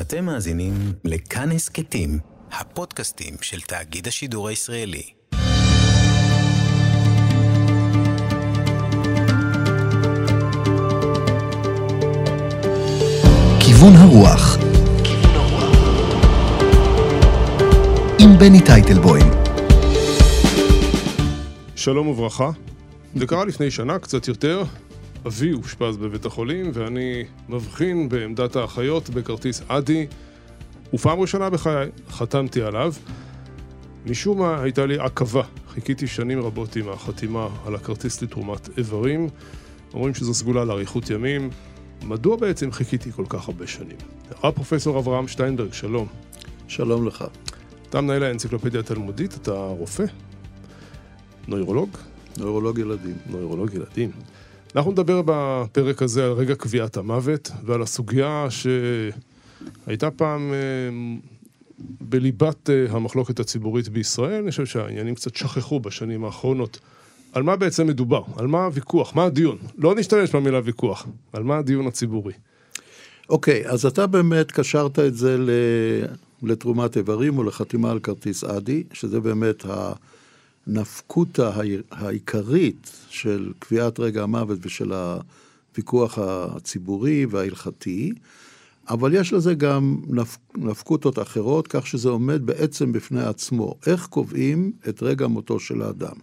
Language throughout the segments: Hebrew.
אתם מאזינים לכאן הסכתים, הפודקאסטים של תאגיד השידור הישראלי. כיוון הרוח עם בני טייטלבוים שלום וברכה. זה קרה לפני שנה, קצת יותר. אבי אושפז בבית החולים, ואני מבחין בעמדת האחיות בכרטיס אדי, ופעם ראשונה בחיי חתמתי עליו. משום מה הייתה לי עכבה. חיכיתי שנים רבות עם החתימה על הכרטיס לתרומת איברים. אומרים שזו סגולה לאריכות ימים. מדוע בעצם חיכיתי כל כך הרבה שנים? הרב פרופסור אברהם שטיינברג, שלום. שלום לך. אתה מנהל האנציקלופדיה התלמודית, אתה רופא? נוירולוג? נוירולוג ילדים. נוירולוג ילדים. אנחנו נדבר בפרק הזה על רגע קביעת המוות ועל הסוגיה שהייתה פעם אה, בליבת אה, המחלוקת הציבורית בישראל. אני חושב שהעניינים קצת שכחו בשנים האחרונות. על מה בעצם מדובר? על מה הוויכוח? מה הדיון? לא נשתמש במילה ויכוח. על מה הדיון הציבורי? אוקיי, אז אתה באמת קשרת את זה לתרומת איברים או לחתימה על כרטיס אדי, שזה באמת הנפקותא העיקרית של קביעת רגע המוות ושל הוויכוח הציבורי וההלכתי, אבל יש לזה גם נפקותות אחרות, כך שזה עומד בעצם בפני עצמו. איך קובעים את רגע מותו של האדם?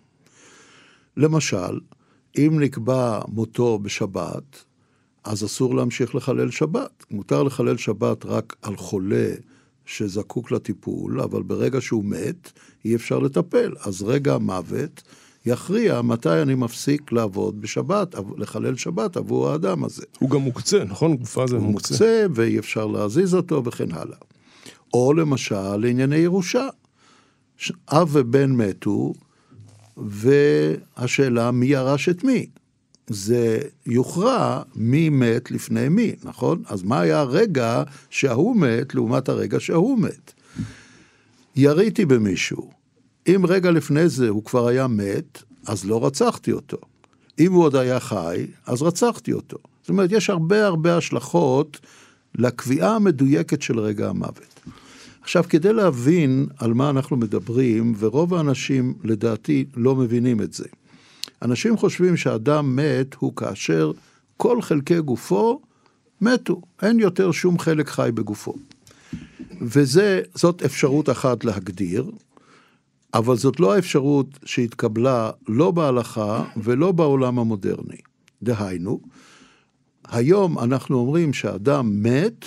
למשל, אם נקבע מותו בשבת, אז אסור להמשיך לחלל שבת. מותר לחלל שבת רק על חולה שזקוק לטיפול, אבל ברגע שהוא מת, אי אפשר לטפל. אז רגע המוות יכריע מתי אני מפסיק לעבוד בשבת, לחלל שבת עבור האדם הזה. הוא גם מוקצה, נכון? גופה זה הוא מוקצה. מוקצה ואי אפשר להזיז אותו וכן הלאה. או למשל לענייני ירושה. אב ובן מתו, והשאלה מי ירש את מי. זה יוכרע מי מת לפני מי, נכון? אז מה היה הרגע שההוא מת לעומת הרגע שההוא מת? יריתי במישהו. אם רגע לפני זה הוא כבר היה מת, אז לא רצחתי אותו. אם הוא עוד היה חי, אז רצחתי אותו. זאת אומרת, יש הרבה הרבה השלכות לקביעה המדויקת של רגע המוות. עכשיו, כדי להבין על מה אנחנו מדברים, ורוב האנשים, לדעתי, לא מבינים את זה. אנשים חושבים שאדם מת הוא כאשר כל חלקי גופו מתו, אין יותר שום חלק חי בגופו. וזאת אפשרות אחת להגדיר, אבל זאת לא האפשרות שהתקבלה לא בהלכה ולא בעולם המודרני. דהיינו, היום אנחנו אומרים שאדם מת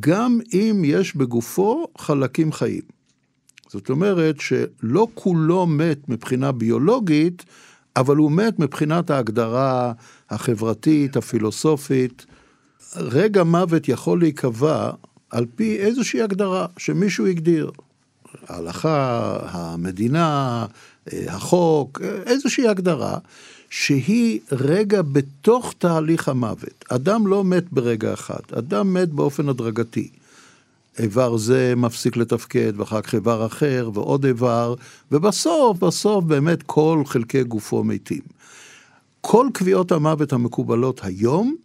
גם אם יש בגופו חלקים חיים. זאת אומרת שלא כולו מת מבחינה ביולוגית, אבל הוא מת מבחינת ההגדרה החברתית, הפילוסופית. רגע מוות יכול להיקבע על פי איזושהי הגדרה שמישהו הגדיר. ההלכה, המדינה, החוק, איזושהי הגדרה, שהיא רגע בתוך תהליך המוות. אדם לא מת ברגע אחד, אדם מת באופן הדרגתי. איבר זה מפסיק לתפקד, ואחר כך איבר אחר, ועוד איבר, ובסוף, בסוף באמת כל חלקי גופו מתים. כל קביעות המוות המקובלות היום,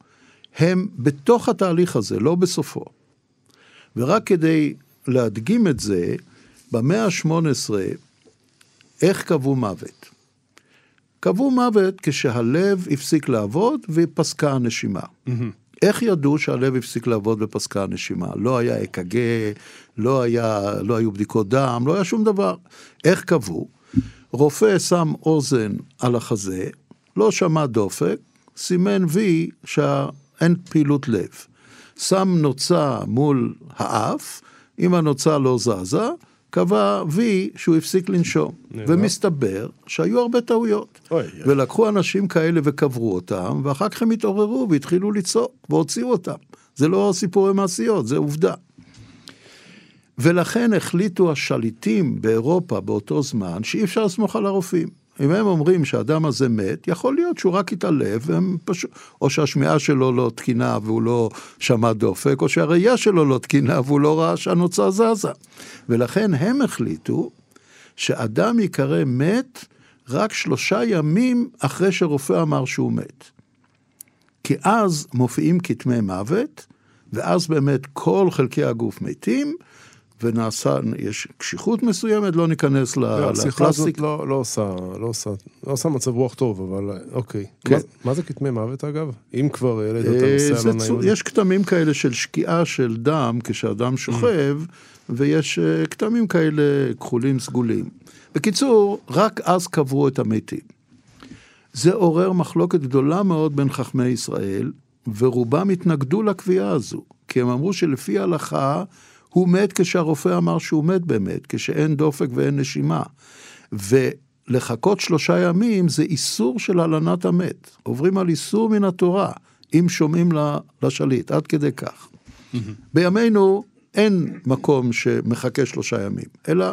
הם בתוך התהליך הזה, לא בסופו. ורק כדי להדגים את זה, במאה ה-18, איך קבעו מוות? קבעו מוות כשהלב הפסיק לעבוד ופסקה הנשימה. Mm-hmm. איך ידעו שהלב הפסיק לעבוד ופסקה הנשימה? לא היה אק"ג, לא, היה, לא היו בדיקות דם, לא היה שום דבר. איך קבעו? רופא שם אוזן על החזה, לא שמע דופק, סימן וי שאין פעילות לב. שם נוצה מול האף, אם הנוצה לא זזה, קבע וי שהוא הפסיק לנשום. ומסתבר שהיו הרבה טעויות. אוי, ולקחו אנשים כאלה וקברו אותם, ואחר כך הם התעוררו והתחילו לצעוק, והוציאו אותם. זה לא סיפורי מעשיות, זה עובדה. ולכן החליטו השליטים באירופה באותו זמן שאי אפשר לסמוך על הרופאים. אם הם אומרים שהאדם הזה מת, יכול להיות שהוא רק התעלף, פשוט, או שהשמיעה שלו לא תקינה והוא לא שמע דופק, או שהראייה שלו לא תקינה והוא לא ראה שהנוצה זזה. ולכן הם החליטו שאדם ייקרא מת רק שלושה ימים אחרי שרופא אמר שהוא מת. כי אז מופיעים כתמי מוות, ואז באמת כל חלקי הגוף מתים, ונעשה, יש קשיחות מסוימת, לא ניכנס ל- השיחה הזאת. לא לא עושה, לא עושה, לא עושה מצב רוח טוב, אבל אוקיי. כן. מה- מה זה כתמי מוות אגב? אם כבר העלית את אה, הנושא הלא נעים. יש כתמים כאלה של שקיעה של דם כשאדם שוכב, ויש אה, כתמים כאלה כחולים סגולים. בקיצור, רק אז קברו את המתים. זה עורר מחלוקת גדולה מאוד בין חכמי ישראל, ורובם התנגדו לקביעה הזו, כי הם אמרו שלפי ההלכה הוא מת כשהרופא אמר שהוא מת באמת, כשאין דופק ואין נשימה. ולחכות שלושה ימים זה איסור של הלנת המת. עוברים על איסור מן התורה, אם שומעים לשליט, עד כדי כך. בימינו אין מקום שמחכה שלושה ימים, אלא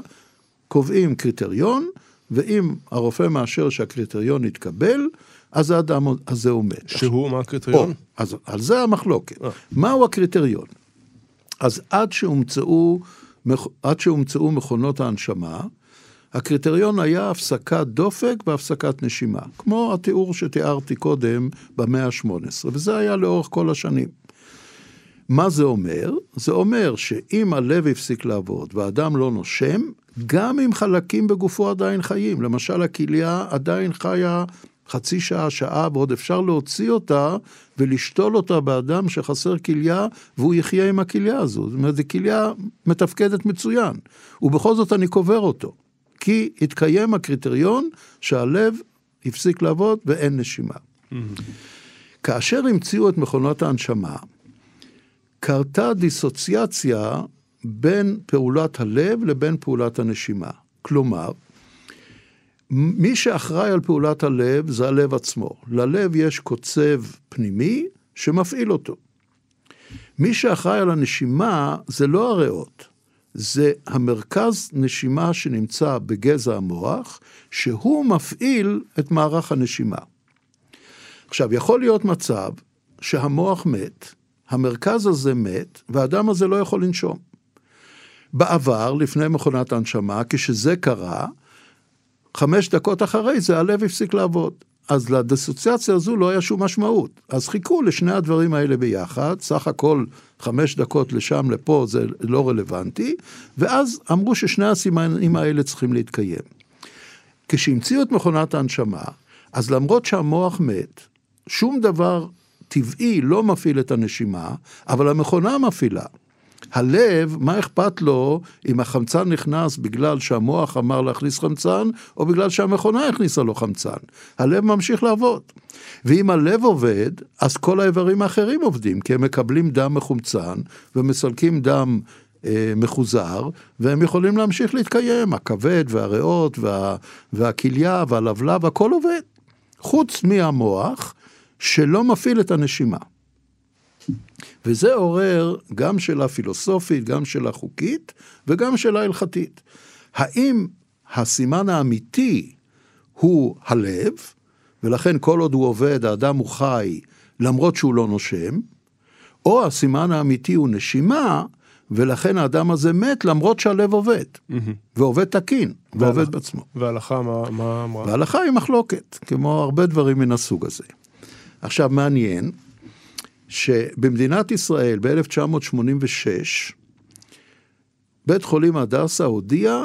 קובעים קריטריון, ואם הרופא מאשר שהקריטריון יתקבל, אז האדם הזה הוא מת. שהוא מה או, הקריטריון? אז על זה המחלוקת. אה. מהו הקריטריון? אז עד שהומצאו, עד שהומצאו מכונות ההנשמה, הקריטריון היה הפסקת דופק והפסקת נשימה, כמו התיאור שתיארתי קודם במאה ה-18, וזה היה לאורך כל השנים. מה זה אומר? זה אומר שאם הלב הפסיק לעבוד והאדם לא נושם, גם אם חלקים בגופו עדיין חיים, למשל הכליה עדיין חיה חצי שעה, שעה, ועוד אפשר להוציא אותה ולשתול אותה באדם שחסר כליה, והוא יחיה עם הכליה הזו. זאת אומרת, זו כליה מתפקדת מצוין, ובכל זאת אני קובר אותו, כי התקיים הקריטריון שהלב הפסיק לעבוד ואין נשימה. כאשר המציאו את מכונות ההנשמה, קרתה דיסוציאציה בין פעולת הלב לבין פעולת הנשימה. כלומר, מי שאחראי על פעולת הלב זה הלב עצמו. ללב יש קוצב פנימי שמפעיל אותו. מי שאחראי על הנשימה זה לא הריאות, זה המרכז נשימה שנמצא בגזע המוח, שהוא מפעיל את מערך הנשימה. עכשיו, יכול להיות מצב שהמוח מת, המרכז הזה מת, והאדם הזה לא יכול לנשום. בעבר, לפני מכונת ההנשמה, כשזה קרה, חמש דקות אחרי זה הלב הפסיק לעבוד. אז לדיסוציאציה הזו לא היה שום משמעות. אז חיכו לשני הדברים האלה ביחד, סך הכל חמש דקות לשם לפה זה לא רלוונטי, ואז אמרו ששני הסימנים האלה צריכים להתקיים. כשהמציאו את מכונת ההנשמה, אז למרות שהמוח מת, שום דבר טבעי לא מפעיל את הנשימה, אבל המכונה מפעילה. הלב, מה אכפת לו אם החמצן נכנס בגלל שהמוח אמר להכניס חמצן, או בגלל שהמכונה הכניסה לו חמצן? הלב ממשיך לעבוד. ואם הלב עובד, אז כל האיברים האחרים עובדים, כי הם מקבלים דם מחומצן ומסלקים דם אה, מחוזר, והם יכולים להמשיך להתקיים. הכבד והריאות וה, והכליה והלבלב, הכל עובד. חוץ מהמוח, שלא מפעיל את הנשימה. וזה עורר גם שאלה פילוסופית, גם שאלה חוקית וגם שאלה הלכתית. האם הסימן האמיתי הוא הלב, ולכן כל עוד הוא עובד האדם הוא חי למרות שהוא לא נושם, או הסימן האמיתי הוא נשימה, ולכן האדם הזה מת למרות שהלב עובד, ועובד תקין, ועובד בעצמו. וההלכה מה- מה אמרה? וההלכה היא מחלוקת, כמו הרבה דברים מן הסוג הזה. עכשיו, מעניין שבמדינת ישראל ב-1986, בית חולים הדסה הודיע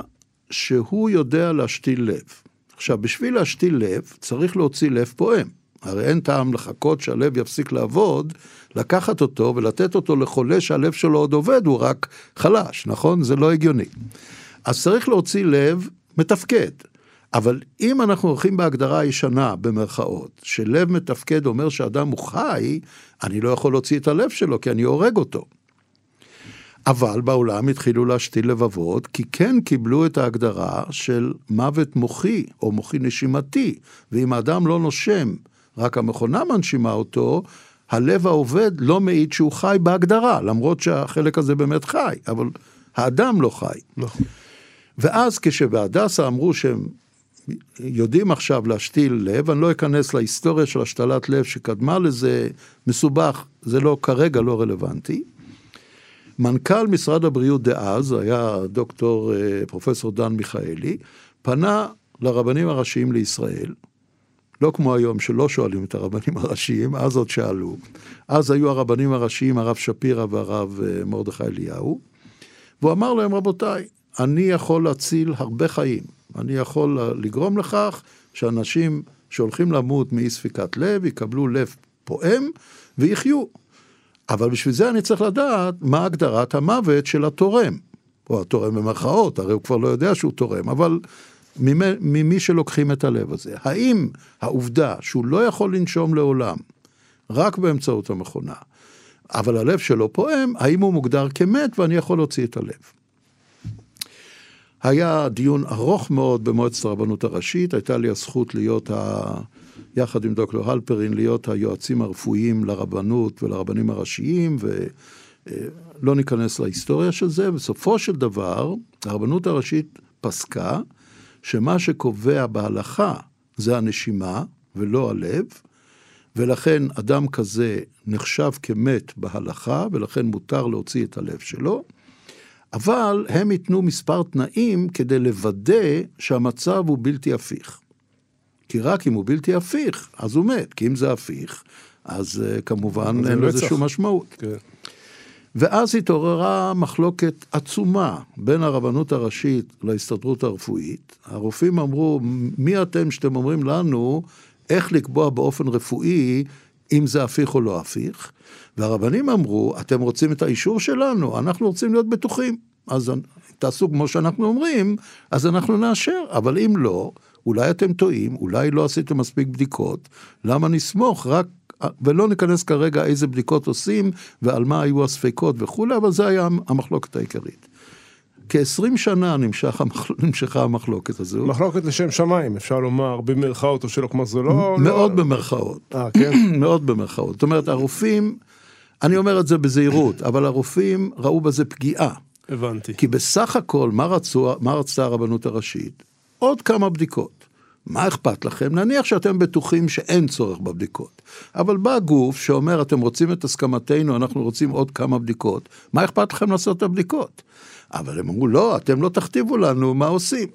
שהוא יודע להשתיל לב. עכשיו, בשביל להשתיל לב, צריך להוציא לב פועם. הרי אין טעם לחכות שהלב יפסיק לעבוד, לקחת אותו ולתת אותו לחולה שהלב שלו עוד עובד, הוא רק חלש, נכון? זה לא הגיוני. אז צריך להוציא לב מתפקד. אבל אם אנחנו הולכים בהגדרה הישנה, במרכאות, שלב מתפקד אומר שאדם הוא חי, אני לא יכול להוציא את הלב שלו, כי אני הורג אותו. אבל בעולם התחילו להשתיל לבבות, כי כן קיבלו את ההגדרה של מוות מוחי או מוחי נשימתי, ואם האדם לא נושם, רק המכונה מנשימה אותו, הלב העובד לא מעיד שהוא חי בהגדרה, למרות שהחלק הזה באמת חי, אבל האדם לא חי. נכון. ואז כשבהדסה אמרו שהם יודעים עכשיו להשתיל לב, אני לא אכנס להיסטוריה של השתלת לב שקדמה לזה, מסובך, זה לא, כרגע לא רלוונטי. מנכ"ל משרד הבריאות דאז, היה דוקטור אה, פרופסור דן מיכאלי, פנה לרבנים הראשיים לישראל, לא כמו היום שלא שואלים את הרבנים הראשיים, אז עוד שאלו. אז היו הרבנים הראשיים, הרב שפירא והרב אה, מרדכי אליהו, והוא אמר להם, רבותיי, אני יכול להציל הרבה חיים. אני יכול לגרום לכך שאנשים שהולכים למות מאי ספיקת לב, יקבלו לב פועם ויחיו. אבל בשביל זה אני צריך לדעת מה הגדרת המוות של התורם. או התורם במרכאות, הרי הוא כבר לא יודע שהוא תורם, אבל ממי, ממי שלוקחים את הלב הזה. האם העובדה שהוא לא יכול לנשום לעולם, רק באמצעות המכונה, אבל הלב שלו פועם, האם הוא מוגדר כמת ואני יכול להוציא את הלב? היה דיון ארוך מאוד במועצת הרבנות הראשית, הייתה לי הזכות להיות, ה... יחד עם דוקטור הלפרין, להיות היועצים הרפואיים לרבנות ולרבנים הראשיים, ולא ניכנס להיסטוריה של זה. בסופו של דבר, הרבנות הראשית פסקה שמה שקובע בהלכה זה הנשימה ולא הלב, ולכן אדם כזה נחשב כמת בהלכה, ולכן מותר להוציא את הלב שלו. אבל הם ייתנו מספר תנאים כדי לוודא שהמצב הוא בלתי הפיך. כי רק אם הוא בלתי הפיך, אז הוא מת, כי אם זה הפיך, אז uh, כמובן אין לזה שום משמעות. כן. ואז התעוררה מחלוקת עצומה בין הרבנות הראשית להסתדרות הרפואית. הרופאים אמרו, מי אתם שאתם אומרים לנו איך לקבוע באופן רפואי אם זה הפיך או לא הפיך? והרבנים אמרו, אתם רוצים את האישור שלנו, אנחנו רוצים להיות בטוחים. אז תעשו כמו שאנחנו אומרים, אז אנחנו נאשר, אבל אם לא, אולי אתם טועים, אולי לא עשיתם מספיק בדיקות, למה נסמוך רק, ולא ניכנס כרגע איזה בדיקות עושים ועל מה היו הספקות וכולי, אבל זה היה המחלוקת העיקרית. כ-20 שנה נמשך, נמשכה המחלוקת הזו. מחלוקת לשם שמיים, אפשר לומר, במרכאות או שלא, כלומר זה לא... מאוד לא... במרכאות. אה, כן? מאוד במרכאות. זאת אומרת, הרופאים, אני אומר את זה בזהירות, אבל הרופאים ראו בזה פגיעה. הבנתי. כי בסך הכל, מה, רצו, מה רצתה הרבנות הראשית? עוד כמה בדיקות. מה אכפת לכם? נניח שאתם בטוחים שאין צורך בבדיקות. אבל בא גוף שאומר, אתם רוצים את הסכמתנו, אנחנו רוצים עוד כמה בדיקות, מה אכפת לכם לעשות את הבדיקות? אבל הם אמרו, לא, אתם לא תכתיבו לנו מה עושים.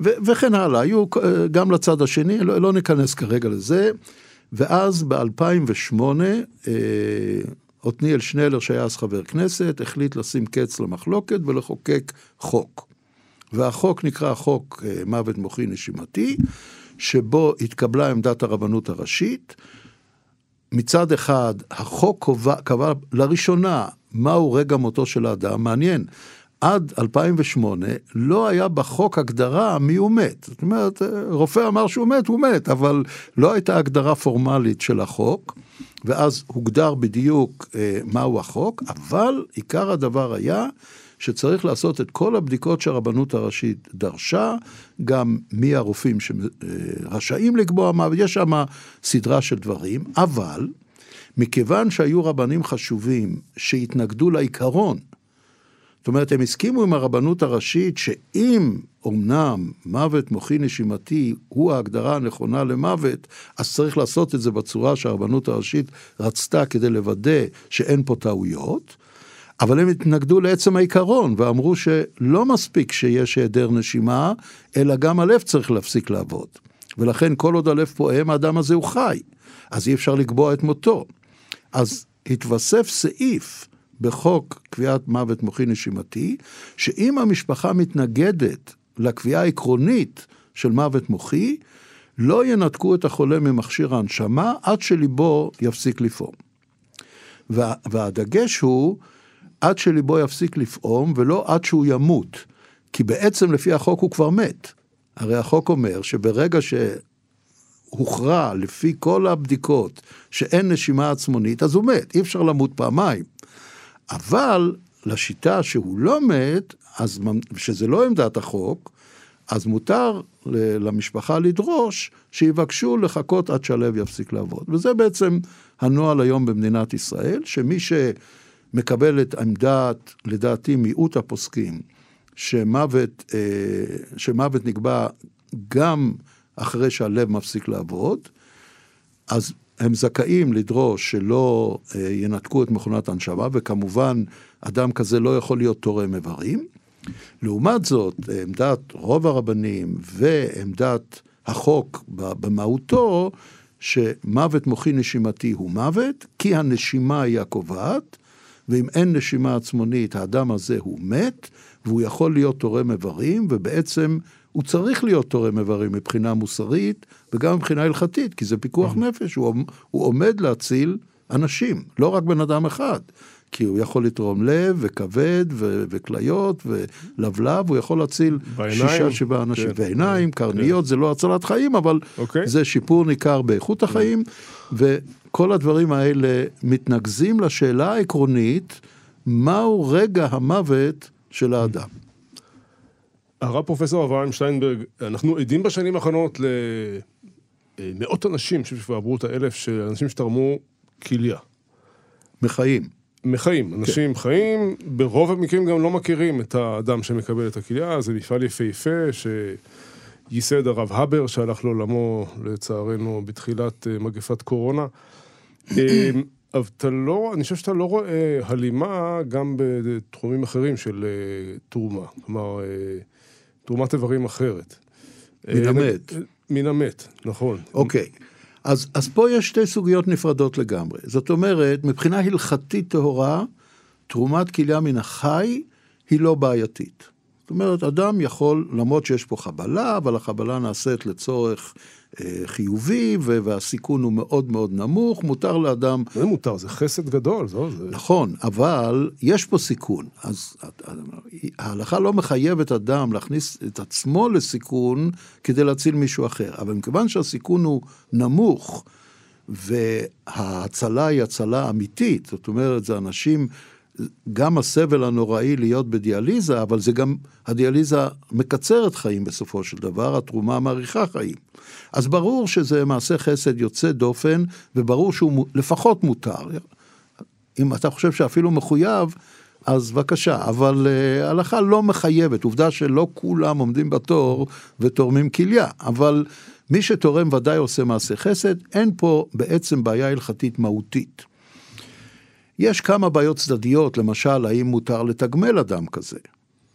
ו- וכן הלאה, היו גם לצד השני, לא, לא ניכנס כרגע לזה. ואז ב-2008, אה, עתניאל שנלר, שהיה אז חבר כנסת, החליט לשים קץ למחלוקת ולחוקק חוק. והחוק נקרא חוק אה, מוות מוחי נשימתי, שבו התקבלה עמדת הרבנות הראשית. מצד אחד, החוק קבע, קבע לראשונה מהו רגע מותו של האדם, מעניין, עד 2008 לא היה בחוק הגדרה מי הוא מת. זאת אומרת, רופא אמר שהוא מת, הוא מת, אבל לא הייתה הגדרה פורמלית של החוק, ואז הוגדר בדיוק אה, מהו החוק, אבל עיקר הדבר היה שצריך לעשות את כל הבדיקות שהרבנות הראשית דרשה, גם מי הרופאים שרשאים לקבוע מה, יש שם סדרה של דברים, אבל מכיוון שהיו רבנים חשובים שהתנגדו לעיקרון, זאת אומרת, הם הסכימו עם הרבנות הראשית שאם אמנם מוות מוחי נשימתי הוא ההגדרה הנכונה למוות, אז צריך לעשות את זה בצורה שהרבנות הראשית רצתה כדי לוודא שאין פה טעויות. אבל הם התנגדו לעצם העיקרון ואמרו שלא מספיק שיש היעדר נשימה, אלא גם הלב צריך להפסיק לעבוד. ולכן כל עוד הלב פועם, האדם הזה הוא חי, אז אי אפשר לקבוע את מותו. אז התווסף סעיף בחוק קביעת מוות מוחי נשימתי, שאם המשפחה מתנגדת לקביעה העקרונית של מוות מוחי, לא ינתקו את החולה ממכשיר ההנשמה עד שליבו יפסיק לפעום. וה, והדגש הוא עד שליבו יפסיק לפעום ולא עד שהוא ימות, כי בעצם לפי החוק הוא כבר מת. הרי החוק אומר שברגע שהוכרע לפי כל הבדיקות שאין נשימה עצמונית, אז הוא מת, אי אפשר למות פעמיים. אבל לשיטה שהוא לא מת, אז שזה לא עמדת החוק, אז מותר למשפחה לדרוש שיבקשו לחכות עד שהלב יפסיק לעבוד. וזה בעצם הנוהל היום במדינת ישראל, שמי שמקבל את עמדת, לדעתי, מיעוט הפוסקים, שמוות, אה, שמוות נקבע גם אחרי שהלב מפסיק לעבוד, אז הם זכאים לדרוש שלא אה, ינתקו את מכונת הנשמה, וכמובן, אדם כזה לא יכול להיות תורם איברים. לעומת זאת, עמדת רוב הרבנים ועמדת החוק במהותו, שמוות מוחי נשימתי הוא מוות, כי הנשימה היא הקובעת, ואם אין נשימה עצמונית, האדם הזה הוא מת, והוא יכול להיות תורם איברים, ובעצם הוא צריך להיות תורם איברים מבחינה מוסרית, וגם מבחינה הלכתית, כי זה פיקוח נפש, הוא, הוא עומד להציל אנשים, לא רק בן אדם אחד. כי הוא יכול לתרום לב וכבד ו- וכליות ולבלב, הוא יכול להציל בעיניים, שישה שבעה אנשים. כן. ועיניים, קרניות, זה לא הצלת חיים, אבל אוקיי. זה שיפור ניכר באיכות החיים, וכל הדברים האלה מתנקזים לשאלה העקרונית, מהו רגע המוות של האדם. הרב פרופסור אברהם שטיינברג, אנחנו עדים בשנים האחרונות למאות אנשים, אני חושב שכבר עברו את האלף, של אנשים שתרמו כליה. מחיים. מחיים, אנשים כן. חיים, ברוב המקרים גם לא מכירים את האדם שמקבל את הכליה, זה מפעל יפהפה שייסד הרב הבר, שהלך לעולמו לצערנו בתחילת אה, מגפת קורונה. אה, אבל אתה לא, אני חושב שאתה לא רואה הלימה גם בתחומים אחרים של אה, תרומה, כלומר, תרומת איברים אחרת. מן המת. מן המת, נכון. אוקיי. Okay. אז, אז פה יש שתי סוגיות נפרדות לגמרי. זאת אומרת, מבחינה הלכתית טהורה, תרומת כליה מן החי היא לא בעייתית. זאת אומרת, אדם יכול, למרות שיש פה חבלה, אבל החבלה נעשית לצורך אה, חיובי, והסיכון הוא מאוד מאוד נמוך, מותר לאדם... זה מותר, זה חסד גדול, זו זה... נכון, אבל יש פה סיכון. אז ההלכה לא מחייבת אדם להכניס את עצמו לסיכון כדי להציל מישהו אחר, אבל מכיוון שהסיכון הוא נמוך, וההצלה היא הצלה אמיתית, זאת אומרת, זה אנשים גם הסבל הנוראי להיות בדיאליזה, אבל זה גם, הדיאליזה מקצרת חיים בסופו של דבר, התרומה מאריכה חיים. אז ברור שזה מעשה חסד יוצא דופן, וברור שהוא לפחות מותר. אם אתה חושב שאפילו מחויב, אז בבקשה, אבל uh, הלכה לא מחייבת, עובדה שלא כולם עומדים בתור ותורמים כליה, אבל מי שתורם ודאי עושה מעשה חסד, אין פה בעצם בעיה הלכתית מהותית. יש כמה בעיות צדדיות, למשל, האם מותר לתגמל אדם כזה?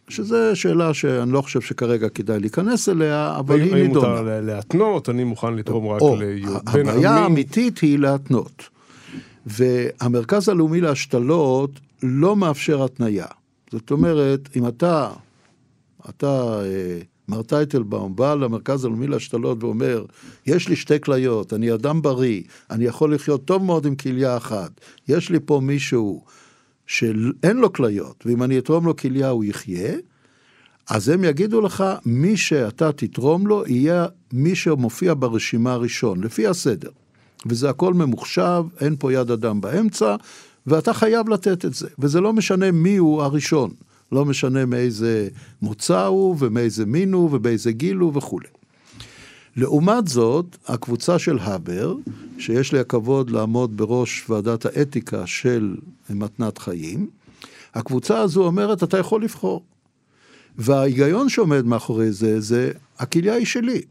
שזו שאלה שאני לא חושב שכרגע כדאי להיכנס אליה, אבל היא נידונה. האם מותר להתנות? אני מוכן לתרום רק לבן הבעיה האמיתית היא להתנות. והמרכז הלאומי להשתלות לא מאפשר התניה. זאת אומרת, אם אתה, אתה אה, מר טייטלבאום בא למרכז הלאומי להשתלות ואומר, יש לי שתי כליות, אני אדם בריא, אני יכול לחיות טוב מאוד עם כליה אחת, יש לי פה מישהו שאין לו כליות, ואם אני אתרום לו כליה הוא יחיה, אז הם יגידו לך, מי שאתה תתרום לו יהיה מי שמופיע ברשימה הראשון, לפי הסדר. וזה הכל ממוחשב, אין פה יד אדם באמצע, ואתה חייב לתת את זה. וזה לא משנה מי הוא הראשון. לא משנה מאיזה מוצא הוא ומאיזה מין הוא ובאיזה גיל הוא וכולי. לעומת זאת, הקבוצה של הבר, שיש לי הכבוד לעמוד בראש ועדת האתיקה של מתנת חיים, הקבוצה הזו אומרת, אתה יכול לבחור. וההיגיון שעומד מאחורי זה, זה הכליה היא שלי.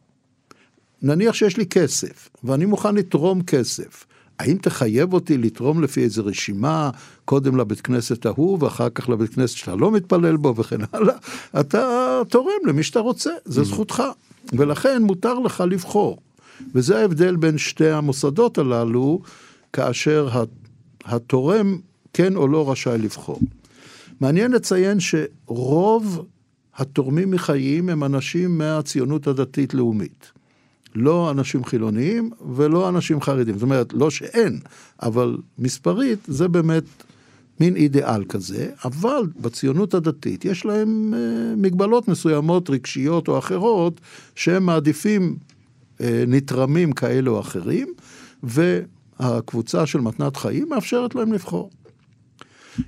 נניח שיש לי כסף, ואני מוכן לתרום כסף. האם תחייב אותי לתרום לפי איזה רשימה, קודם לבית כנסת ההוא ואחר כך לבית כנסת שאתה לא מתפלל בו וכן הלאה? אתה תורם למי שאתה רוצה, זה mm. זכותך. ולכן מותר לך לבחור. וזה ההבדל בין שתי המוסדות הללו, כאשר התורם כן או לא רשאי לבחור. מעניין לציין שרוב התורמים מחיים הם אנשים מהציונות הדתית-לאומית. לא אנשים חילוניים ולא אנשים חרדים. זאת אומרת, לא שאין, אבל מספרית זה באמת מין אידיאל כזה, אבל בציונות הדתית יש להם אה, מגבלות מסוימות רגשיות או אחרות, שהם מעדיפים אה, נתרמים כאלה או אחרים, והקבוצה של מתנת חיים מאפשרת להם לבחור.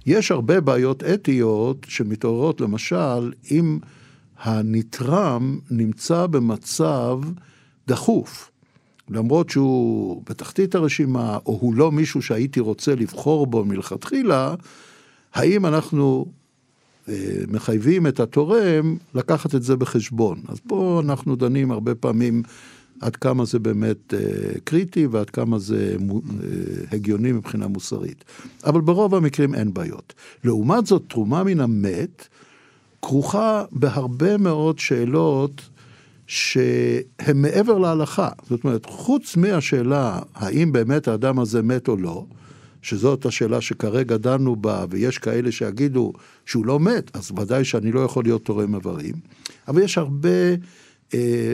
יש הרבה בעיות אתיות שמתעוררות למשל אם הנתרם נמצא במצב דחוף. למרות שהוא בתחתית הרשימה, או הוא לא מישהו שהייתי רוצה לבחור בו מלכתחילה, האם אנחנו אה, מחייבים את התורם לקחת את זה בחשבון. אז פה אנחנו דנים הרבה פעמים עד כמה זה באמת אה, קריטי ועד כמה זה אה, הגיוני מבחינה מוסרית. אבל ברוב המקרים אין בעיות. לעומת זאת, תרומה מן המת כרוכה בהרבה מאוד שאלות שהם מעבר להלכה. זאת אומרת, חוץ מהשאלה האם באמת האדם הזה מת או לא, שזאת השאלה שכרגע דנו בה, ויש כאלה שיגידו שהוא לא מת, אז ודאי שאני לא יכול להיות תורם איברים. אבל יש הרבה אה,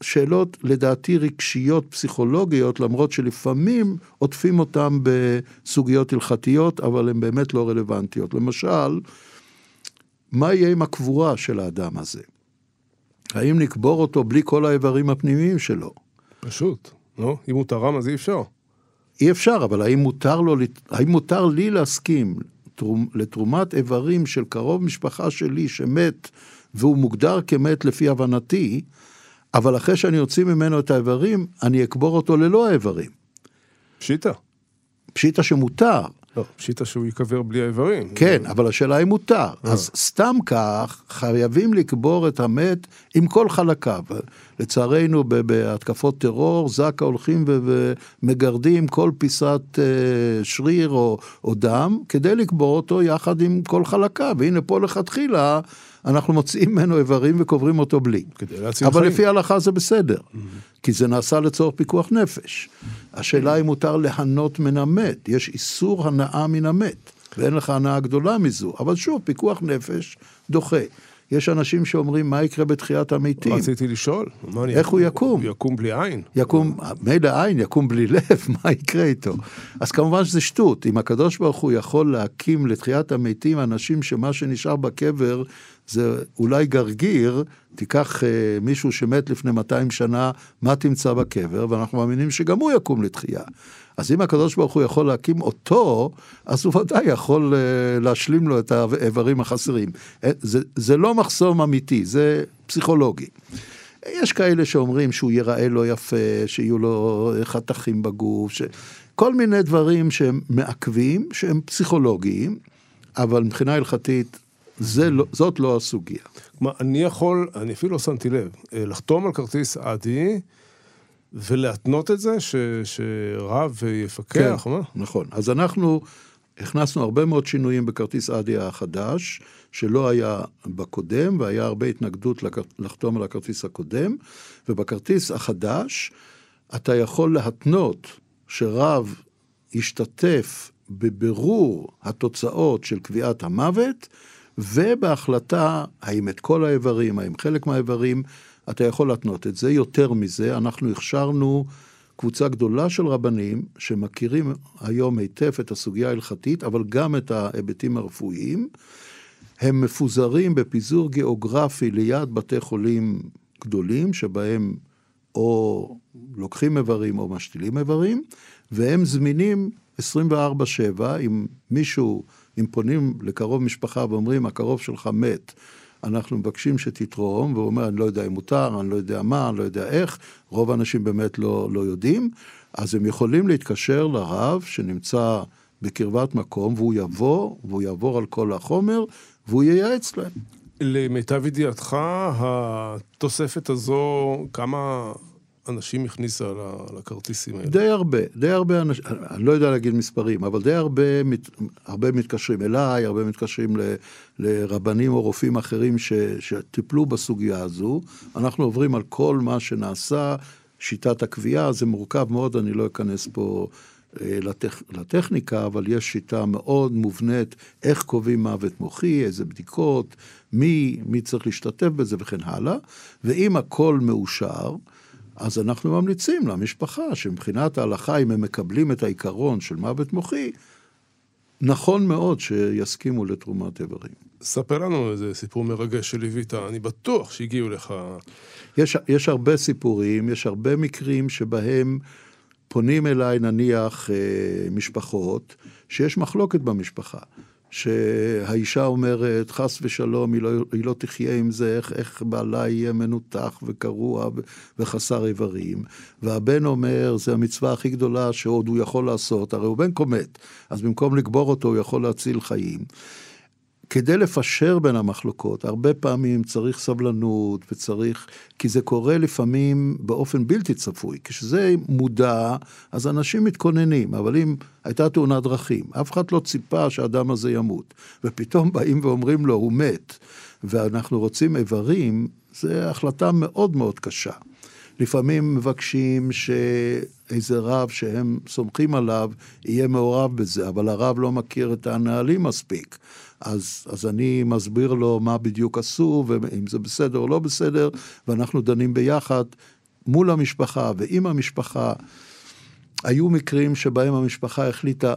שאלות, לדעתי, רגשיות, פסיכולוגיות, למרות שלפעמים עוטפים אותם בסוגיות הלכתיות, אבל הן באמת לא רלוונטיות. למשל, מה יהיה עם הקבורה של האדם הזה? האם נקבור אותו בלי כל האיברים הפנימיים שלו? פשוט, לא? אם הוא תרם אז אי אפשר. אי אפשר, אבל האם מותר, לו, האם מותר לי להסכים תרומ, לתרומת איברים של קרוב משפחה שלי שמת והוא מוגדר כמת לפי הבנתי, אבל אחרי שאני אוציא ממנו את האיברים, אני אקבור אותו ללא האיברים. פשיטה. פשיטה שמותר. לא, פשיטה שהוא ייקבר בלי האיברים. כן, אבל השאלה היא מותר. אז סתם כך, חייבים לקבור את המת עם כל חלקיו. לצערנו, בהתקפות טרור, זק"א הולכים ומגרדים כל פיסת אה, שריר או, או דם, כדי לקבור אותו יחד עם כל חלקיו. והנה פה לכתחילה, אנחנו מוציאים ממנו איברים וקוברים אותו בלי. כדי להציל אבל חיים. לפי ההלכה זה בסדר, כי זה נעשה לצורך פיקוח נפש. השאלה אם מותר ליהנות מן המת, יש איסור הנאה מן המת, ואין לך הנאה גדולה מזו, אבל שוב, פיקוח נפש דוחה. יש אנשים שאומרים, מה יקרה בתחיית המתים? רציתי לשאול. איך הוא יקום? הוא יקום בלי עין. יקום, מילא עין, יקום בלי לב, מה יקרה איתו? אז כמובן שזה שטות. אם הקדוש ברוך הוא יכול להקים לתחיית המתים אנשים שמה שנשאר בקבר זה אולי גרגיר, תיקח אה, מישהו שמת לפני 200 שנה, מה תמצא בקבר, ואנחנו מאמינים שגם הוא יקום לתחייה. אז אם הקדוש ברוך הוא יכול להקים אותו, אז הוא ודאי יכול אה, להשלים לו את האיברים החסרים. אה, זה, זה לא מחסום אמיתי, זה פסיכולוגי. יש כאלה שאומרים שהוא ייראה לא יפה, שיהיו לו חתכים בגוף, ש... כל מיני דברים שהם מעכבים, שהם פסיכולוגיים, אבל מבחינה הלכתית, זה לא, זאת לא הסוגיה. כלומר, אני יכול, אני אפילו לא שמתי לב, אה, לחתום על כרטיס אדי ולהתנות את זה ש, שרב יפקח, מה? נכון. אז אנחנו הכנסנו הרבה מאוד שינויים בכרטיס אדי החדש, שלא היה בקודם, והיה הרבה התנגדות לחתום על הכרטיס הקודם, ובכרטיס החדש אתה יכול להתנות שרב ישתתף בבירור התוצאות של קביעת המוות, ובהחלטה האם את כל האיברים, האם חלק מהאיברים, אתה יכול להתנות את זה. יותר מזה, אנחנו הכשרנו קבוצה גדולה של רבנים שמכירים היום היטב את הסוגיה ההלכתית, אבל גם את ההיבטים הרפואיים. הם מפוזרים בפיזור גיאוגרפי ליד בתי חולים גדולים, שבהם או לוקחים איברים או משתילים איברים, והם זמינים 24/7, אם מישהו, אם פונים לקרוב משפחה ואומרים, הקרוב שלך מת, אנחנו מבקשים שתתרום, והוא אומר, אני לא יודע אם מותר, אני לא יודע מה, אני לא יודע איך, רוב האנשים באמת לא, לא יודעים, אז הם יכולים להתקשר לרב שנמצא בקרבת מקום, והוא יבוא, והוא יעבור על כל החומר, והוא ייעץ להם. למיטב ידיעתך, התוספת הזו, כמה אנשים הכניסה לכרטיסים האלה? די הרבה, די הרבה אנשים, אני לא יודע להגיד מספרים, אבל די הרבה, מת- הרבה מתקשרים אליי, הרבה מתקשרים ל, לרבנים או רופאים אחרים ש, שטיפלו בסוגיה הזו. אנחנו עוברים על כל מה שנעשה, שיטת הקביעה, זה מורכב מאוד, אני לא אכנס פה אה, לטכ, לטכניקה, אבל יש שיטה מאוד מובנית איך קובעים מוות מוחי, איזה בדיקות, מי, מי צריך להשתתף בזה וכן הלאה, ואם הכל מאושר, אז אנחנו ממליצים למשפחה שמבחינת ההלכה, אם הם מקבלים את העיקרון של מוות מוחי, נכון מאוד שיסכימו לתרומת איברים. ספר לנו איזה סיפור מרגש שליווית, אני בטוח שהגיעו לך... יש, יש הרבה סיפורים, יש הרבה מקרים שבהם פונים אליי נניח אה, משפחות שיש מחלוקת במשפחה. שהאישה אומרת, חס ושלום, היא לא, היא לא תחיה עם זה, איך, איך בעלה יהיה מנותח וקרוע וחסר איברים. והבן אומר, זה המצווה הכי גדולה שעוד הוא יכול לעשות, הרי הוא בן קומט, אז במקום לקבור אותו הוא יכול להציל חיים. כדי לפשר בין המחלוקות, הרבה פעמים צריך סבלנות וצריך, כי זה קורה לפעמים באופן בלתי צפוי. כשזה מודע, אז אנשים מתכוננים, אבל אם הייתה תאונת דרכים, אף אחד לא ציפה שהאדם הזה ימות, ופתאום באים ואומרים לו, הוא מת, ואנחנו רוצים איברים, זו החלטה מאוד מאוד קשה. לפעמים מבקשים שאיזה רב שהם סומכים עליו יהיה מעורב בזה, אבל הרב לא מכיר את הנהלים מספיק. אז, אז אני מסביר לו מה בדיוק עשו, ואם זה בסדר או לא בסדר, ואנחנו דנים ביחד מול המשפחה ועם המשפחה. היו מקרים שבהם המשפחה החליטה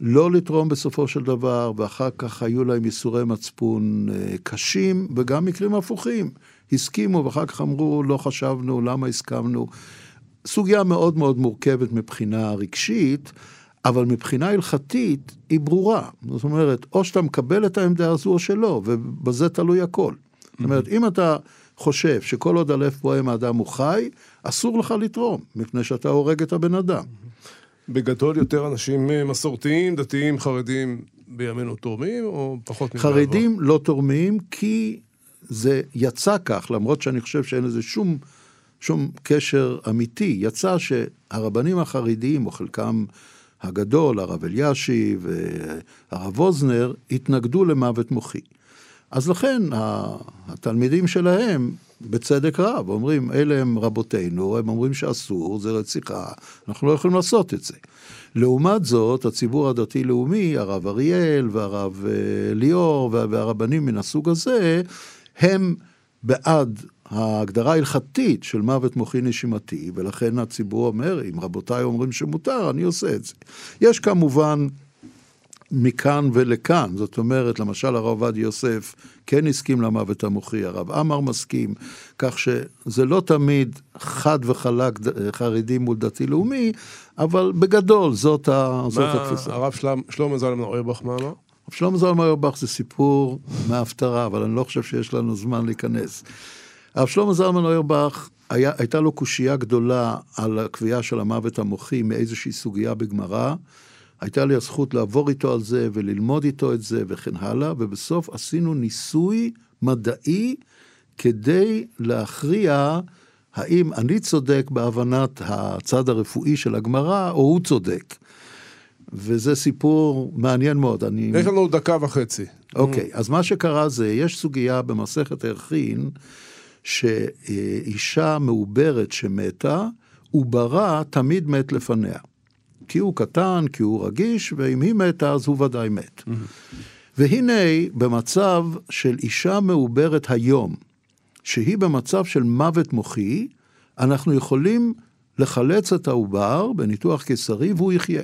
לא לתרום בסופו של דבר, ואחר כך היו להם ייסורי מצפון אה, קשים, וגם מקרים הפוכים. הסכימו, ואחר כך אמרו, לא חשבנו, למה הסכמנו. סוגיה מאוד מאוד מורכבת מבחינה רגשית, אבל מבחינה הלכתית היא ברורה. זאת אומרת, או שאתה מקבל את העמדה הזו או שלא, ובזה תלוי הכל. זאת אומרת, אם אתה חושב שכל עוד הלב פועם האדם הוא חי, אסור לך לתרום, מפני שאתה הורג את הבן אדם. בגדול יותר אנשים אה, מסורתיים, דתיים, חרדים בימינו תורמים, או פחות מבעבר? חרדים לא תורמים כי זה יצא כך, למרות שאני חושב שאין לזה שום, שום קשר אמיתי. יצא שהרבנים החרדיים, או חלקם הגדול, הרב אלישי והרב ווזנר, התנגדו למוות מוחי. אז לכן התלמידים שלהם, בצדק רב, אומרים, אלה הם רבותינו, הם אומרים שאסור, זה רציחה, אנחנו לא יכולים לעשות את זה. לעומת זאת, הציבור הדתי-לאומי, הרב אריאל והרב אה, ליאור והרבנים מן הסוג הזה, הם בעד ההגדרה ההלכתית של מוות מוחי נשימתי, ולכן הציבור אומר, אם רבותיי אומרים שמותר, אני עושה את זה. יש כמובן מכאן ולכאן, זאת אומרת, למשל הרב עובדיה יוסף כן הסכים למוות המוחי, הרב עמאר מסכים, כך שזה לא תמיד חד וחלק חרדי מול דתי-לאומי, אבל בגדול זאת, ה... זאת התפיסה. מה הרב שלמה זלמן אוירבך מה אמר? שלמה זלמן אוירבך זה סיפור מההפטרה, אבל אני לא חושב שיש לנו זמן להיכנס. הרב שלמה זלמן אוירבך, היה, הייתה לו קושייה גדולה על הקביעה של המוות המוחי מאיזושהי סוגיה בגמרא. הייתה לי הזכות לעבור איתו על זה וללמוד איתו את זה וכן הלאה, ובסוף עשינו ניסוי מדעי כדי להכריע האם אני צודק בהבנת הצד הרפואי של הגמרא, או הוא צודק. וזה סיפור מעניין מאוד. אני... יש לנו דקה וחצי. אוקיי, אז מה שקרה זה, יש סוגיה במסכת ערכין, שאישה מעוברת שמתה, עוברה תמיד מת לפניה. כי הוא קטן, כי הוא רגיש, ואם היא מתה אז הוא ודאי מת. והנה, במצב של אישה מעוברת היום, שהיא במצב של מוות מוחי, אנחנו יכולים לחלץ את העובר בניתוח קיסרי והוא יחיה.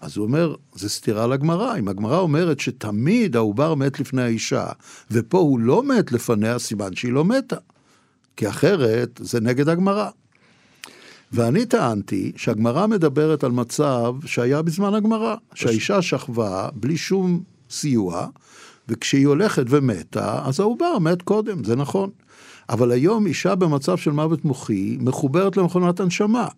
אז הוא אומר, זה סתירה לגמרא. אם הגמרא אומרת שתמיד העובר מת לפני האישה, ופה הוא לא מת לפניה, סימן שהיא לא מתה. כי אחרת זה נגד הגמרא. ואני טענתי שהגמרא מדברת על מצב שהיה בזמן הגמרא, שהאישה שכבה בלי שום סיוע, וכשהיא הולכת ומתה, אז העובר מת קודם, זה נכון. אבל היום אישה במצב של מוות מוחי מחוברת למכונת הנשמה.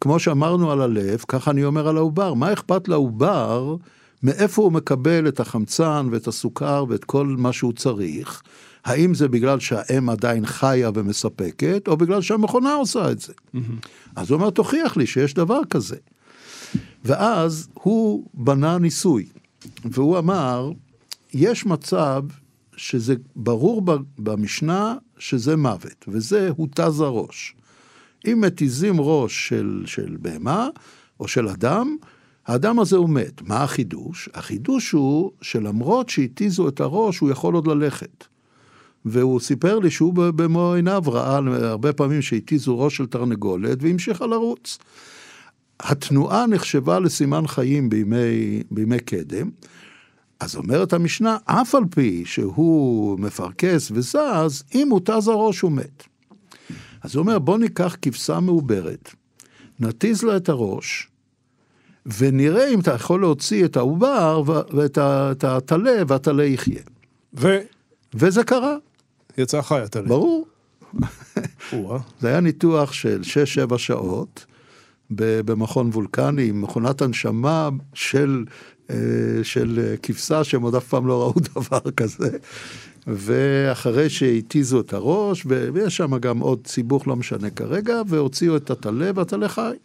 כמו שאמרנו על הלב, ככה אני אומר על העובר. מה אכפת לעובר מאיפה הוא מקבל את החמצן ואת הסוכר ואת כל מה שהוא צריך? האם זה בגלל שהאם עדיין חיה ומספקת, או בגלל שהמכונה עושה את זה? Mm-hmm. אז הוא אומר, תוכיח לי שיש דבר כזה. ואז הוא בנה ניסוי, והוא אמר, יש מצב שזה ברור במשנה שזה מוות, וזה הותז הראש. אם מתיזים ראש של, של בהמה או של אדם, האדם הזה הוא מת. מה החידוש? החידוש הוא שלמרות שהתיזו את הראש, הוא יכול עוד ללכת. והוא סיפר לי שהוא במו עיניו ראה הרבה פעמים שהתיזו ראש של תרנגולת והמשיכה לרוץ. התנועה נחשבה לסימן חיים בימי, בימי קדם. אז אומרת המשנה, אף על פי שהוא מפרכס וזז, אם הוא תז הראש הוא מת. אז הוא אומר, בוא ניקח כבשה מעוברת, נתיז לה את הראש, ונראה אם אתה יכול להוציא את העובר ואת הטלה, והטלה יחיה. ו... וזה קרה. יצא חי הטלה. ברור. זה היה ניתוח של 6-7 שעות במכון וולקני, עם מכונת הנשמה של, אה, של כבשה שהם עוד אף פעם לא ראו דבר כזה. ואחרי שהתיזו את הראש, ויש שם גם עוד סיבוך, לא משנה כרגע, והוציאו את הטלה, והטלה חי.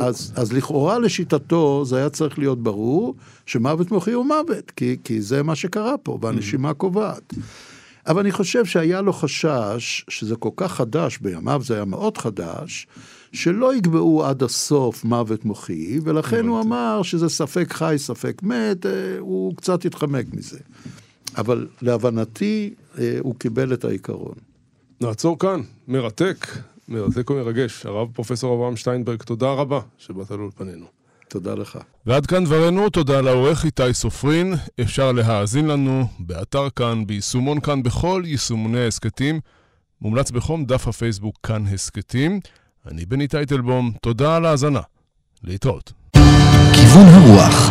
אז, אז לכאורה לשיטתו זה היה צריך להיות ברור שמוות מוחי הוא מוות, כי, כי זה מה שקרה פה, והנשימה mm. קובעת. אבל אני חושב שהיה לו חשש, שזה כל כך חדש, בימיו זה היה מאוד חדש, שלא יקבעו עד הסוף מוות מוחי, ולכן הוא אמר שזה ספק חי, ספק מת, אה, הוא קצת התחמק מזה. אבל להבנתי, אה, הוא קיבל את העיקרון. נעצור כאן, מרתק, מרתק ומרגש. הרב פרופסור אברהם שטיינברג, תודה רבה שבאת לאולפנינו. תודה לך. ועד כאן דברנו, תודה לעורך איתי סופרין. אפשר להאזין לנו באתר כאן, ביישומון כאן, בכל יישומוני ההסכתים. מומלץ בחום דף הפייסבוק כאן הסכתים. אני בני טייטלבום, תודה על ההאזנה. להתראות. כיוון הרוח